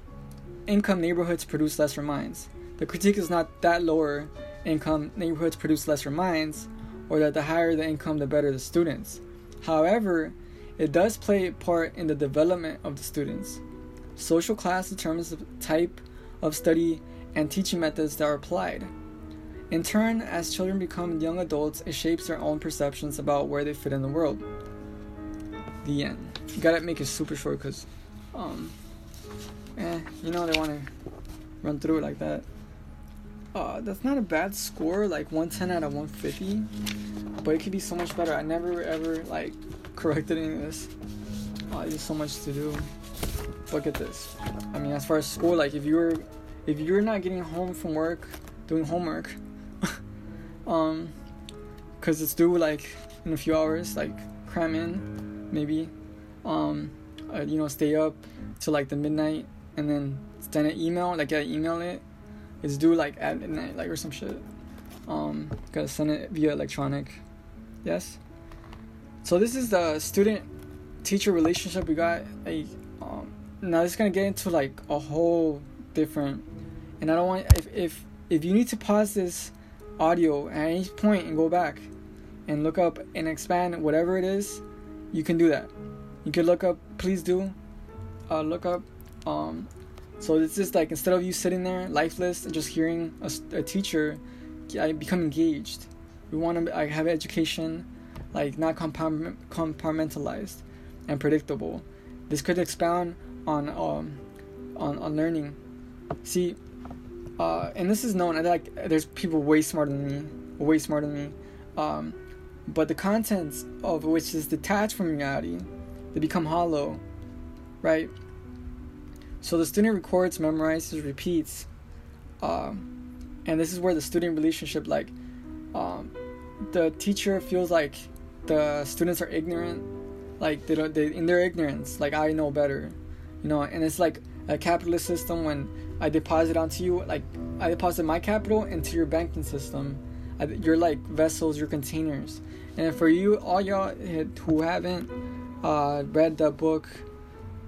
Speaker 1: income neighborhoods produce lesser minds. The critique is not that lower income neighborhoods produce lesser minds, or that the higher the income, the better the students. However, it does play a part in the development of the students. Social class determines the type of study and teaching methods that are applied. In turn, as children become young adults, it shapes their own perceptions about where they fit in the world. The end. You gotta make it super short because, um, eh, you know they want to run through it like that. Uh, that's not a bad score, like 110 out of 150, but it could be so much better. I never ever like corrected any of this. Uh, there's so much to do. Look at this. I mean, as far as school, like if you're if you're not getting home from work doing homework, um, cause it's due like in a few hours, like cram in, maybe, um, uh, you know, stay up till like the midnight and then send an email, like get email it it's due like at midnight, like or some shit. Um, gotta send it via electronic. Yes. So this is the student teacher relationship we got. Like, um, now this is gonna get into like a whole different. And I don't want if if if you need to pause this audio at any point and go back and look up and expand whatever it is, you can do that. You can look up. Please do. Uh, look up um, so it's just like instead of you sitting there lifeless and just hearing a, a teacher, I become engaged. We want to I have education, like not compartmentalized and predictable. This could expound on um, on on learning. See, uh, and this is known. Like there's people way smarter than me, way smarter than me. Um, but the contents of which is detached from reality, they become hollow, right? So the student records, memorizes, repeats, um, and this is where the student relationship, like, um, the teacher feels like the students are ignorant, like they don't, they in their ignorance, like I know better, you know, and it's like a capitalist system when I deposit onto you, like I deposit my capital into your banking system. You're like vessels, you're containers, and for you, all y'all who haven't uh, read the book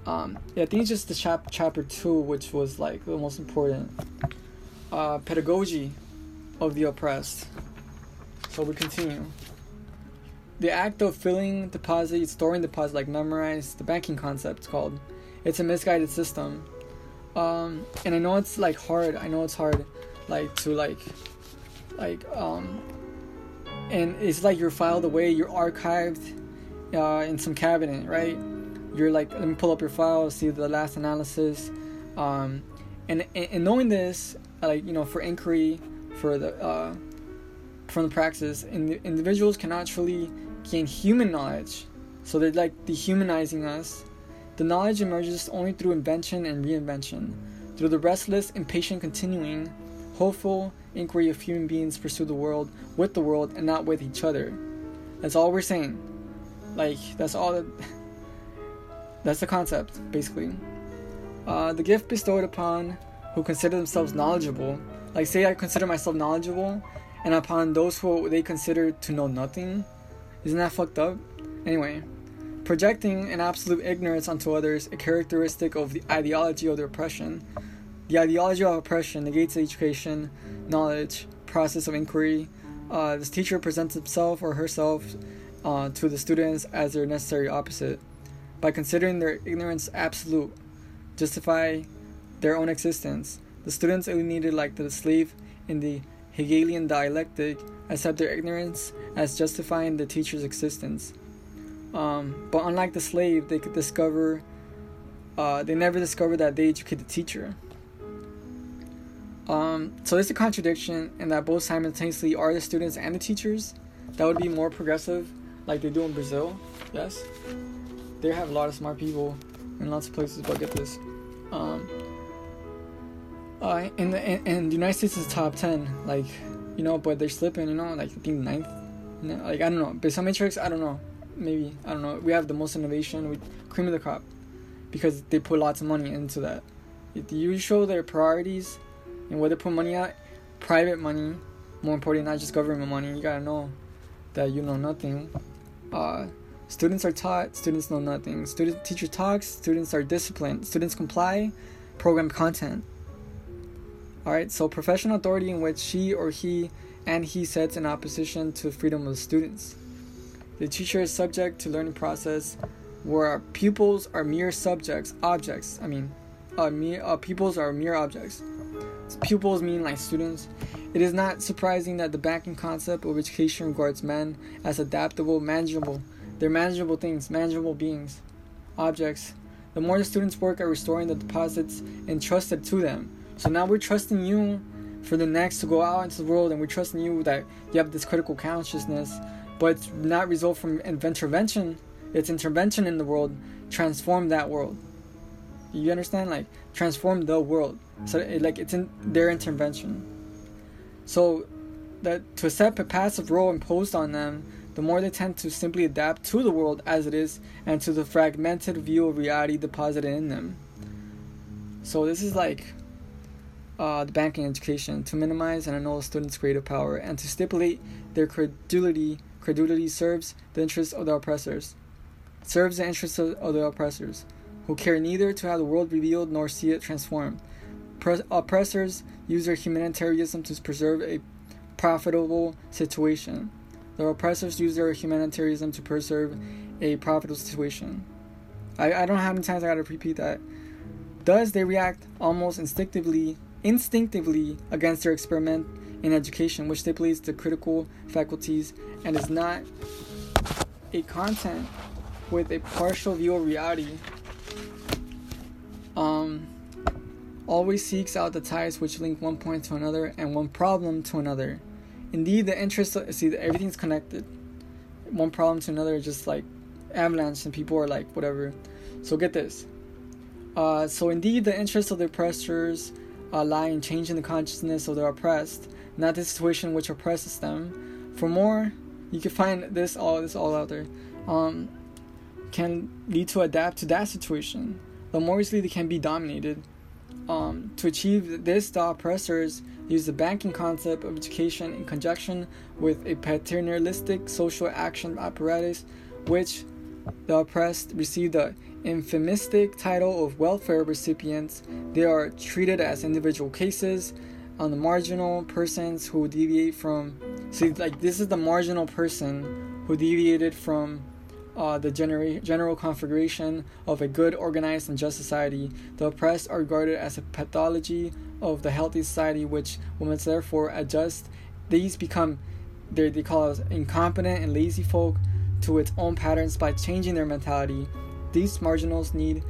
Speaker 1: um, yeah, I think it's just the chap chapter two, which was like the most important. Uh, pedagogy of the oppressed. So we continue. The act of filling deposit, storing deposit, like memorize the banking concept called. It's a misguided system. Um, and I know it's like hard. I know it's hard, like to like, like um, and it's like you're filed away, you're archived, uh, in some cabinet, right? you're like let me pull up your file see the last analysis um, and, and knowing this like you know for inquiry for the uh, from the praxis and individuals cannot truly gain human knowledge so they're like dehumanizing us the knowledge emerges only through invention and reinvention through the restless impatient continuing hopeful inquiry of human beings pursue the world with the world and not with each other that's all we're saying like that's all that that's the concept, basically. Uh, the gift bestowed upon who consider themselves knowledgeable. Like, say I consider myself knowledgeable, and upon those who they consider to know nothing. Isn't that fucked up? Anyway, projecting an absolute ignorance onto others, a characteristic of the ideology of the oppression. The ideology of oppression negates education, knowledge, process of inquiry. Uh, this teacher presents himself or herself uh, to the students as their necessary opposite. By considering their ignorance absolute, justify their own existence. The students alienated like the slave in the Hegelian dialectic accept their ignorance as justifying the teacher's existence. Um, but unlike the slave, they could discover, uh, they never discovered that they educate the teacher. Um, so there's a contradiction in that both simultaneously are the students and the teachers. That would be more progressive, like they do in Brazil. Yes, they have a lot of smart people in lots of places. But get this, um, uh, in the in, in the United States is top ten, like you know, but they're slipping. You know, like I think ninth. Like I don't know, but some matrix, I don't know. Maybe I don't know. We have the most innovation with cream of the crop because they put lots of money into that. If you show their priorities and where they put money at, private money, more important, not just government money. You gotta know that you know nothing. Uh, students are taught, students know nothing. Student teacher talks, students are disciplined. Students comply, program content. Alright, so professional authority in which she or he and he sets in opposition to freedom of students. The teacher is subject to learning process where pupils are mere subjects, objects. I mean, uh, mere, uh, pupils are mere objects. Pupils mean like students. It is not surprising that the banking concept of education regards men as adaptable, manageable. They're manageable things, manageable beings, objects. The more the students work at restoring the deposits entrusted to them. So now we're trusting you for the next to go out into the world and we're trusting you that you have this critical consciousness, but not result from intervention, it's intervention in the world, transform that world. You understand? Like transform the world. So it, like it's in their intervention. So that to accept a passive role imposed on them, the more they tend to simply adapt to the world as it is and to the fragmented view of reality deposited in them. So this is like uh, the banking education to minimize and annul students' creative power and to stipulate their credulity. Credulity serves the interests of the oppressors. Serves the interests of, of the oppressors who care neither to have the world revealed nor see it transformed. oppressors use their humanitarianism to preserve a profitable situation. The oppressors use their humanitarianism to preserve a profitable situation. I, I don't know how many times I gotta repeat that. Thus, they react almost instinctively, instinctively against their experiment in education, which stipulates the critical faculties and is not a content with a partial view of reality um, always seeks out the ties which link one point to another and one problem to another. Indeed, the interest of, see that everything's connected. One problem to another, just like avalanche, and people are like whatever. So get this. Uh, so indeed, the interest of the oppressors uh, lie in changing the consciousness of the oppressed, not the situation which oppresses them. For more, you can find this all this all out there. Um, can lead to adapt to that situation the more easily they can be dominated. Um, to achieve this, the oppressors use the banking concept of education in conjunction with a paternalistic social action apparatus, which the oppressed receive the euphemistic title of welfare recipients. They are treated as individual cases on the marginal persons who deviate from. See, like this is the marginal person who deviated from uh, the genera- general configuration of a good, organized, and just society. The oppressed are regarded as a pathology of the healthy society, which we therefore adjust. These become, they call us incompetent and lazy folk, to its own patterns by changing their mentality. These marginals need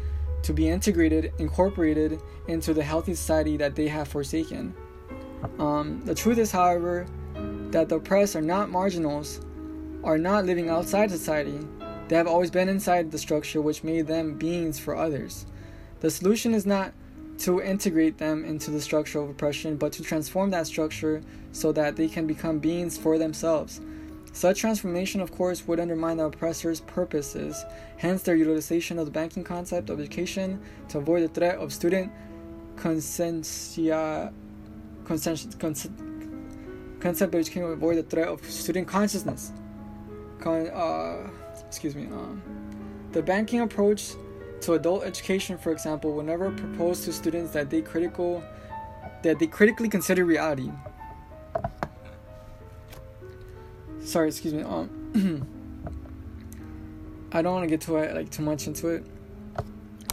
Speaker 1: to be integrated, incorporated into the healthy society that they have forsaken. Um, the truth is, however, that the oppressed are not marginals, are not living outside society. They have always been inside the structure which made them beings for others. The solution is not to integrate them into the structure of oppression, but to transform that structure so that they can become beings for themselves. Such transformation, of course, would undermine the oppressor's purposes, hence, their utilization of the banking concept of education to avoid the threat of student consensus, concept, which can avoid the threat of student consciousness. Con, uh, excuse me. Um, the banking approach to adult education, for example, will never propose to students that they critical that they critically consider reality. Sorry, excuse me. Um, I don't want to get too like too much into it.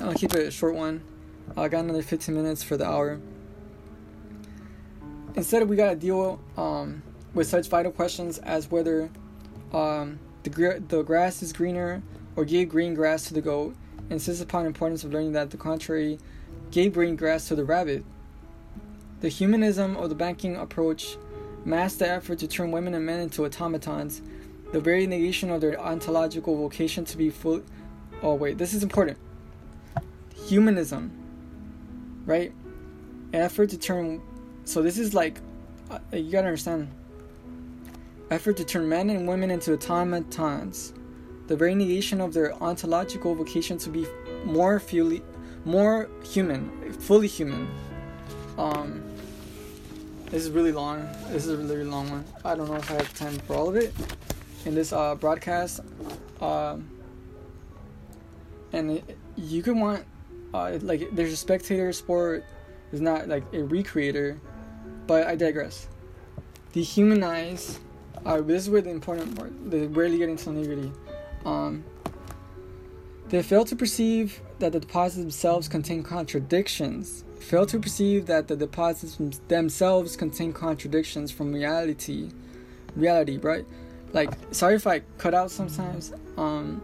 Speaker 1: I'll keep it a short one. I got another 15 minutes for the hour. Instead, we gotta deal um, with such vital questions as whether um, the the grass is greener or gave green grass to the goat. Insists upon importance of learning that the contrary gave green grass to the rabbit. The humanism of the banking approach masks the effort to turn women and men into automatons, the very negation of their ontological vocation to be full. Oh wait, this is important. Humanism, right? An effort to turn. So this is like, uh, you gotta understand. Effort to turn men and women into automatons, the very negation of their ontological vocation to be more fully, more human, fully human. Um, this is really long. This is a really, really long one. I don't know if I have time for all of it in this uh, broadcast. Um, and it, you can want, uh, like, there's a spectator sport, is not like a recreator, but I digress. Dehumanize. Uh, this is where the important part. They rarely get into nitty. Um, they fail to perceive that the deposits themselves contain contradictions fail to perceive that the deposits themselves contain contradictions from reality reality right like sorry if i cut out sometimes um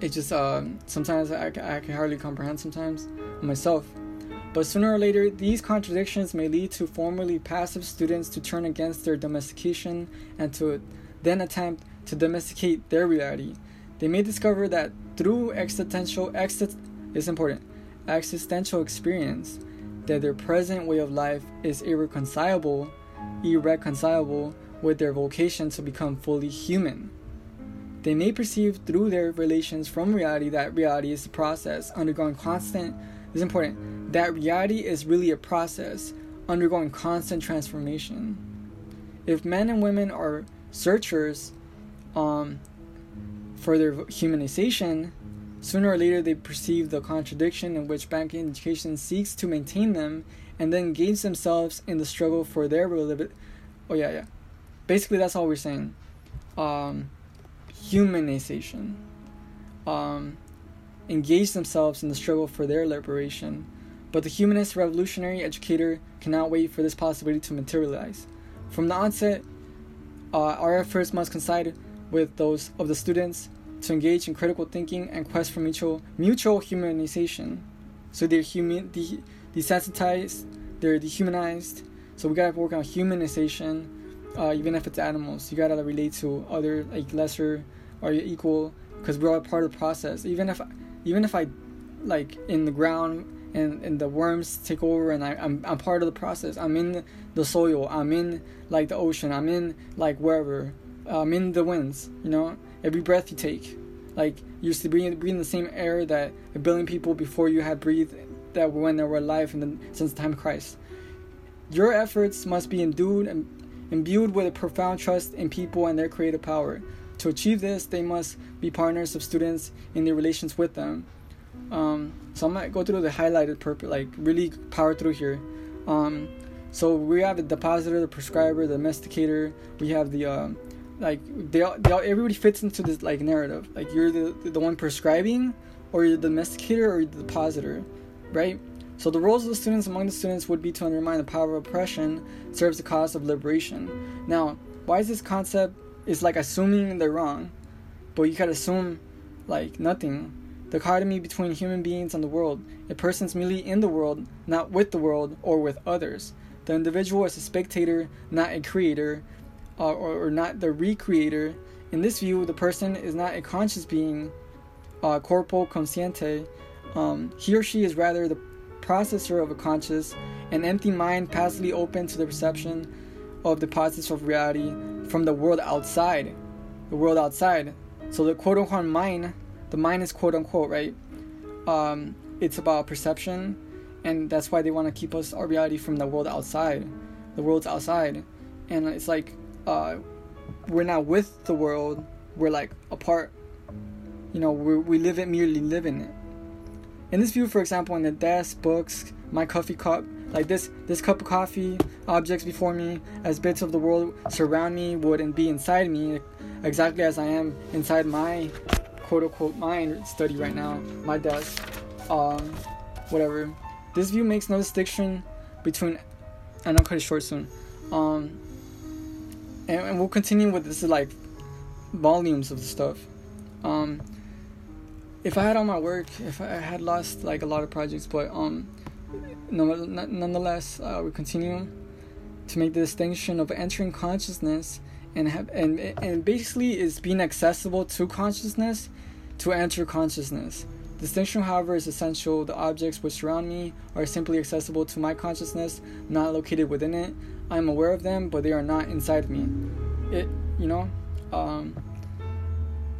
Speaker 1: it just uh sometimes I, I can hardly comprehend sometimes myself but sooner or later these contradictions may lead to formerly passive students to turn against their domestication and to then attempt to domesticate their reality they may discover that through existential exit is important existential experience that their present way of life is irreconcilable, irreconcilable with their vocation to become fully human. They may perceive through their relations from reality that reality is a process undergoing constant is important. That reality is really a process undergoing constant transformation. If men and women are searchers um, for their humanization, Sooner or later, they perceive the contradiction in which banking education seeks to maintain them and then engage themselves in the struggle for their religion. Oh, yeah, yeah. Basically, that's all we're saying. Um, humanization. Um, engage themselves in the struggle for their liberation. But the humanist revolutionary educator cannot wait for this possibility to materialize. From the onset, uh, our efforts must coincide with those of the students to engage in critical thinking and quest for mutual mutual humanization. So they're human de- desensitized, they're dehumanized. So we gotta work on humanization, uh, even if it's animals. You gotta relate to other like lesser or equal, because we're all part of the process. Even if even if I like in the ground and, and the worms take over and I, I'm, I'm part of the process i'm in the soil i'm in like the ocean i'm in like wherever i'm in the winds you know every breath you take. Like you used to breathe the same air that a billion people before you had breathed that when they were alive the, since the time of Christ. Your efforts must be endued and imbued with a profound trust in people and their creative power. To achieve this, they must be partners of students in their relations with them. Um, so I'm gonna go through the highlighted purpose, like really power through here. Um, so we have the depositor, the prescriber, the domesticator. We have the uh, like they all, they all, everybody fits into this like narrative. Like you're the the one prescribing, or you're the domesticator, or the depositor, right? So the roles of the students among the students would be to undermine the power of oppression, serves the cause of liberation. Now, why is this concept is like assuming they're wrong, but you can assume like nothing. The dichotomy between human beings and the world. A person's merely in the world, not with the world or with others. The individual is a spectator, not a creator uh, or, or, not the recreator. In this view, the person is not a conscious being, uh, corpo consciente. Um, he or she is rather the processor of a conscious, an empty mind passively open to the perception of deposits of reality from the world outside. The world outside. So the quote unquote mind, the mind is quote unquote, right? Um, it's about perception. and that's why they want to keep us our reality from the world outside the world's outside and it's like uh, we're not with the world we're like apart you know we we live it merely live in it in this view for example in the desk books my coffee cup like this this cup of coffee objects before me as bits of the world surround me would and be inside me exactly as i am inside my quote unquote mind study right now my desk um whatever. This view makes no distinction between and i'll cut it short soon um and, and we'll continue with this like volumes of the stuff. Um if i had all my work if i had lost like a lot of projects but um no, nonetheless uh, we continue to make the distinction of entering consciousness and have and and basically is being accessible to consciousness to enter consciousness Distinction, however, is essential. The objects which surround me are simply accessible to my consciousness, not located within it. I am aware of them, but they are not inside me. It, you know, um,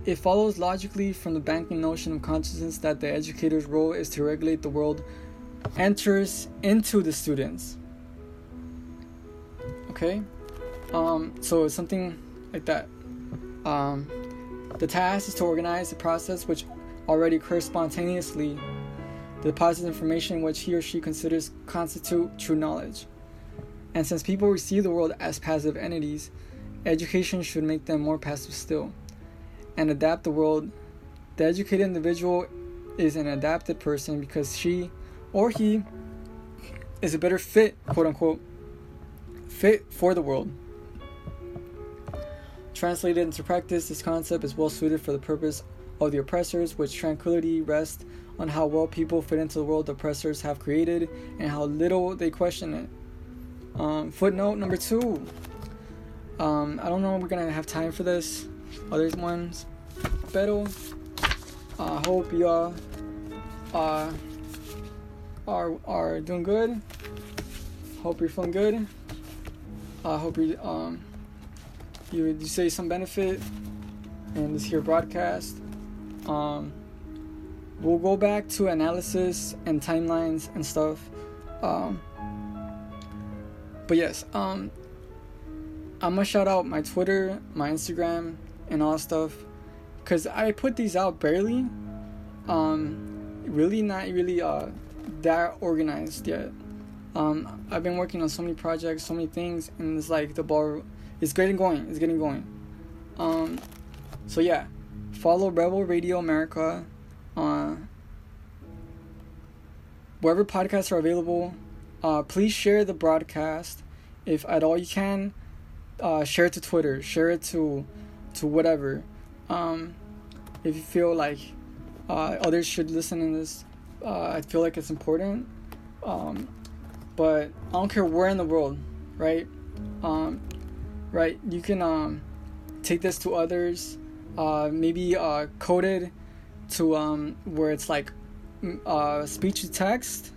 Speaker 1: it follows logically from the banking notion of consciousness that the educator's role is to regulate the world enters into the students. Okay? Um, so it's something like that. Um, the task is to organize the process which already occurs spontaneously, the deposits information which he or she considers constitute true knowledge. And since people receive the world as passive entities, education should make them more passive still and adapt the world. The educated individual is an adapted person because she or he is a better fit, quote unquote, fit for the world. Translated into practice, this concept is well suited for the purpose of the oppressors, which tranquility rests on how well people fit into the world the oppressors have created and how little they question it. Um, footnote number two. Um, I don't know if we're gonna have time for this. Other ones, pero I hope y'all are are doing good. Hope you're feeling good. I hope you um you say some benefit in this here broadcast. Um, we'll go back to analysis and timelines and stuff. Um, but yes, um, I'm gonna shout out my Twitter, my Instagram, and all stuff, cause I put these out barely. Um, really not really uh that organized yet. Um, I've been working on so many projects, so many things, and it's like the ball is getting going. It's getting going. Um, so yeah, follow Rebel Radio America on wherever podcasts are available. Uh, please share the broadcast if at all you can. Uh, share it to Twitter, share it to to whatever. Um, if you feel like uh, others should listen in this, uh, I feel like it's important. Um, but I don't care where in the world, right? Um, right? You can um, take this to others uh, maybe uh, coded to um, where it's like uh, speech to text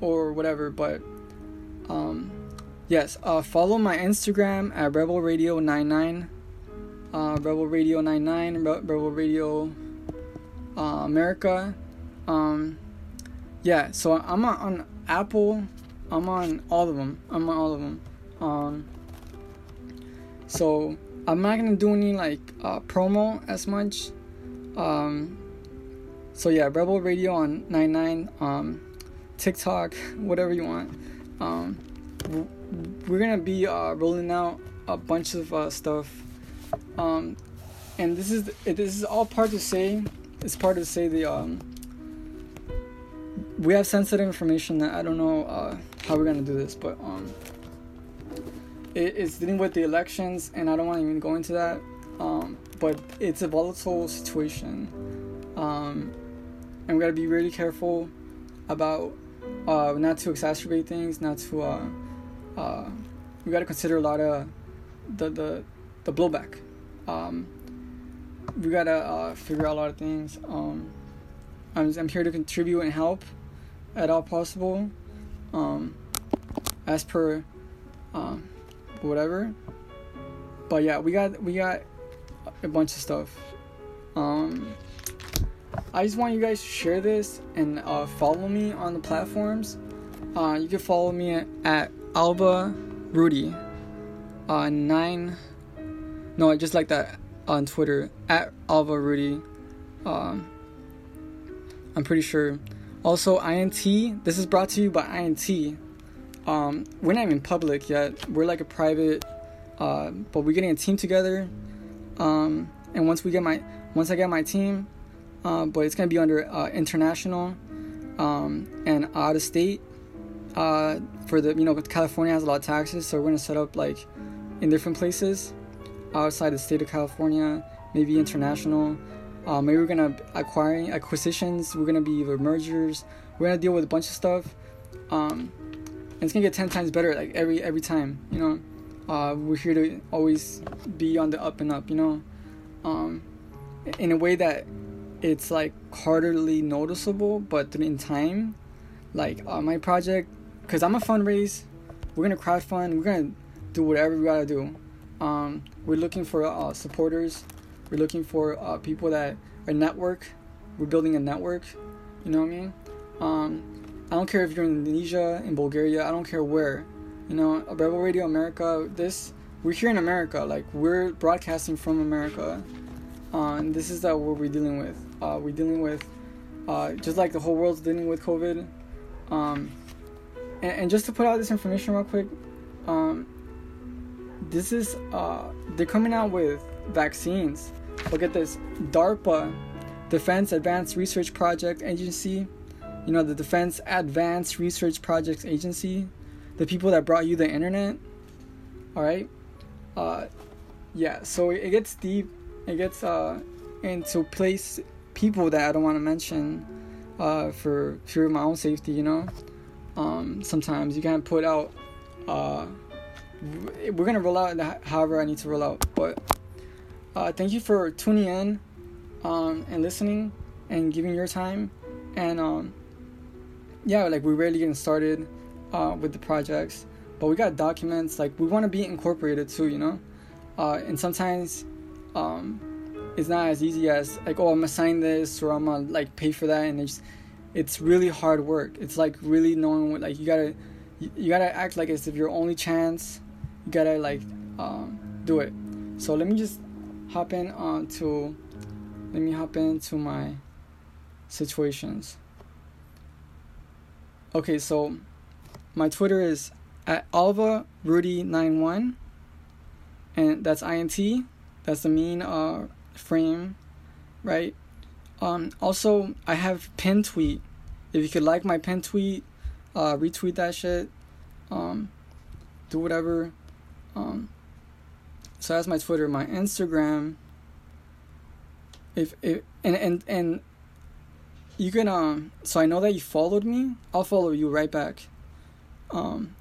Speaker 1: or whatever. But um, yes, uh, follow my Instagram at Rebel Radio 99, uh, Rebel Radio 99, Rebel Radio uh, America. Um, yeah, so I'm on, on Apple. I'm on all of them. I'm on all of them. Um, so I'm not gonna do any like uh, promo as much. Um, so yeah, Rebel Radio on 99, um, TikTok, whatever you want. Um, we're gonna be uh, rolling out a bunch of uh, stuff. Um, and this is this is all part to say. It's part to say the um, we have sensitive information that I don't know uh, how we're gonna do this, but um, it's dealing with the elections, and I don't want to even go into that. Um, but it's a volatile situation, um, and we gotta be really careful about uh, not to exacerbate things, not to. Uh, uh, we gotta consider a lot of the the the blowback. Um, we gotta uh, figure out a lot of things. Um, I'm I'm here to contribute and help at all possible. Um, as per um, whatever. But yeah, we got we got a bunch of stuff. Um, I just want you guys to share this and uh, follow me on the platforms. Uh, you can follow me at Alva Rudy. Uh, nine. No, I just like that on Twitter at Alva Rudy. Um, I'm pretty sure. Also, INT. This is brought to you by INT. Um, we're not even public yet. We're like a private, uh, but we're getting a team together. Um, and once we get my, once I get my team, uh, but it's gonna be under uh, international um, and out of state. Uh, for the you know California has a lot of taxes, so we're gonna set up like in different places outside the state of California, maybe international. Uh, maybe we're gonna acquiring acquisitions. We're gonna be either mergers. We're gonna deal with a bunch of stuff. Um, and it's gonna get ten times better like every every time. You know, uh, we're here to always be on the up and up. You know, um, in a way that it's like hardly noticeable, but in time, like uh, my project, because I'm a fundraise, we're gonna crowdfund. We're gonna do whatever we gotta do. Um, we're looking for uh, supporters. We're looking for uh, people that are network. We're building a network. You know what I mean? Um, I don't care if you're in Indonesia, in Bulgaria. I don't care where. You know, Rebel Radio America. This we're here in America. Like we're broadcasting from America. Uh, and this is uh, what we're dealing with. Uh, we're dealing with uh, just like the whole world's dealing with COVID. Um, and, and, just to put out this information real quick, um, this is uh, they're coming out with vaccines. Look at this, DARPA, Defense Advanced Research Project Agency. You know the Defense Advanced Research Projects Agency, the people that brought you the internet. All right, uh, yeah. So it gets deep. It gets uh, into place people that I don't want to mention uh, for for my own safety. You know, um, sometimes you can't put out. Uh, we're gonna roll out however I need to roll out. But uh, thank you for tuning in um, and listening and giving your time. And um, yeah, like we're really getting started uh, with the projects, but we got documents. Like we want to be incorporated too, you know. Uh, and sometimes um, it's not as easy as like oh I'm gonna sign this or I'm gonna like pay for that, and it's it's really hard work. It's like really knowing what like you gotta you gotta act like it's if your only chance you gotta like um, do it. So let me just hop in onto let me hop into my situations. Okay, so my Twitter is at Alva Rudy 91 and that's INT. That's the mean uh, frame, right? Um, also, I have pin tweet. If you could like my pin tweet, uh, retweet that shit. Um, do whatever. Um, so that's my Twitter, my Instagram. If if and and and you can um. So I know that you followed me. I'll follow you right back. Um.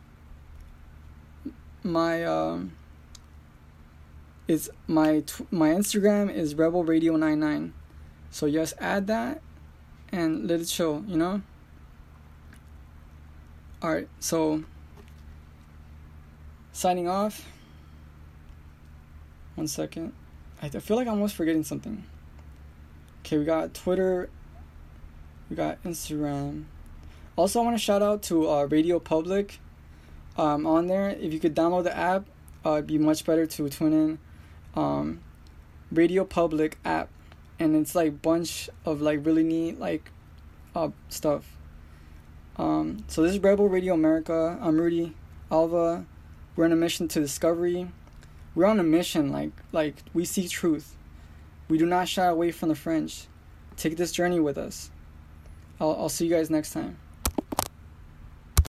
Speaker 1: My um. Is my tw- my Instagram is Rebel Radio 99. So just add that, and let it show. You know. All right. So signing off. One second. I feel like I'm almost forgetting something. Okay, we got Twitter. We got Instagram. Also, I want to shout out to uh, Radio Public. Um, on there, if you could download the app, uh, it'd be much better to tune in. Um, Radio Public app, and it's like bunch of like really neat like uh, stuff. Um, so this is Rebel Radio America. I'm Rudy Alva. We're on a mission to discovery. We're on a mission, like like we seek truth. We do not shy away from the fringe. Take this journey with us. I'll, I'll see you guys next time.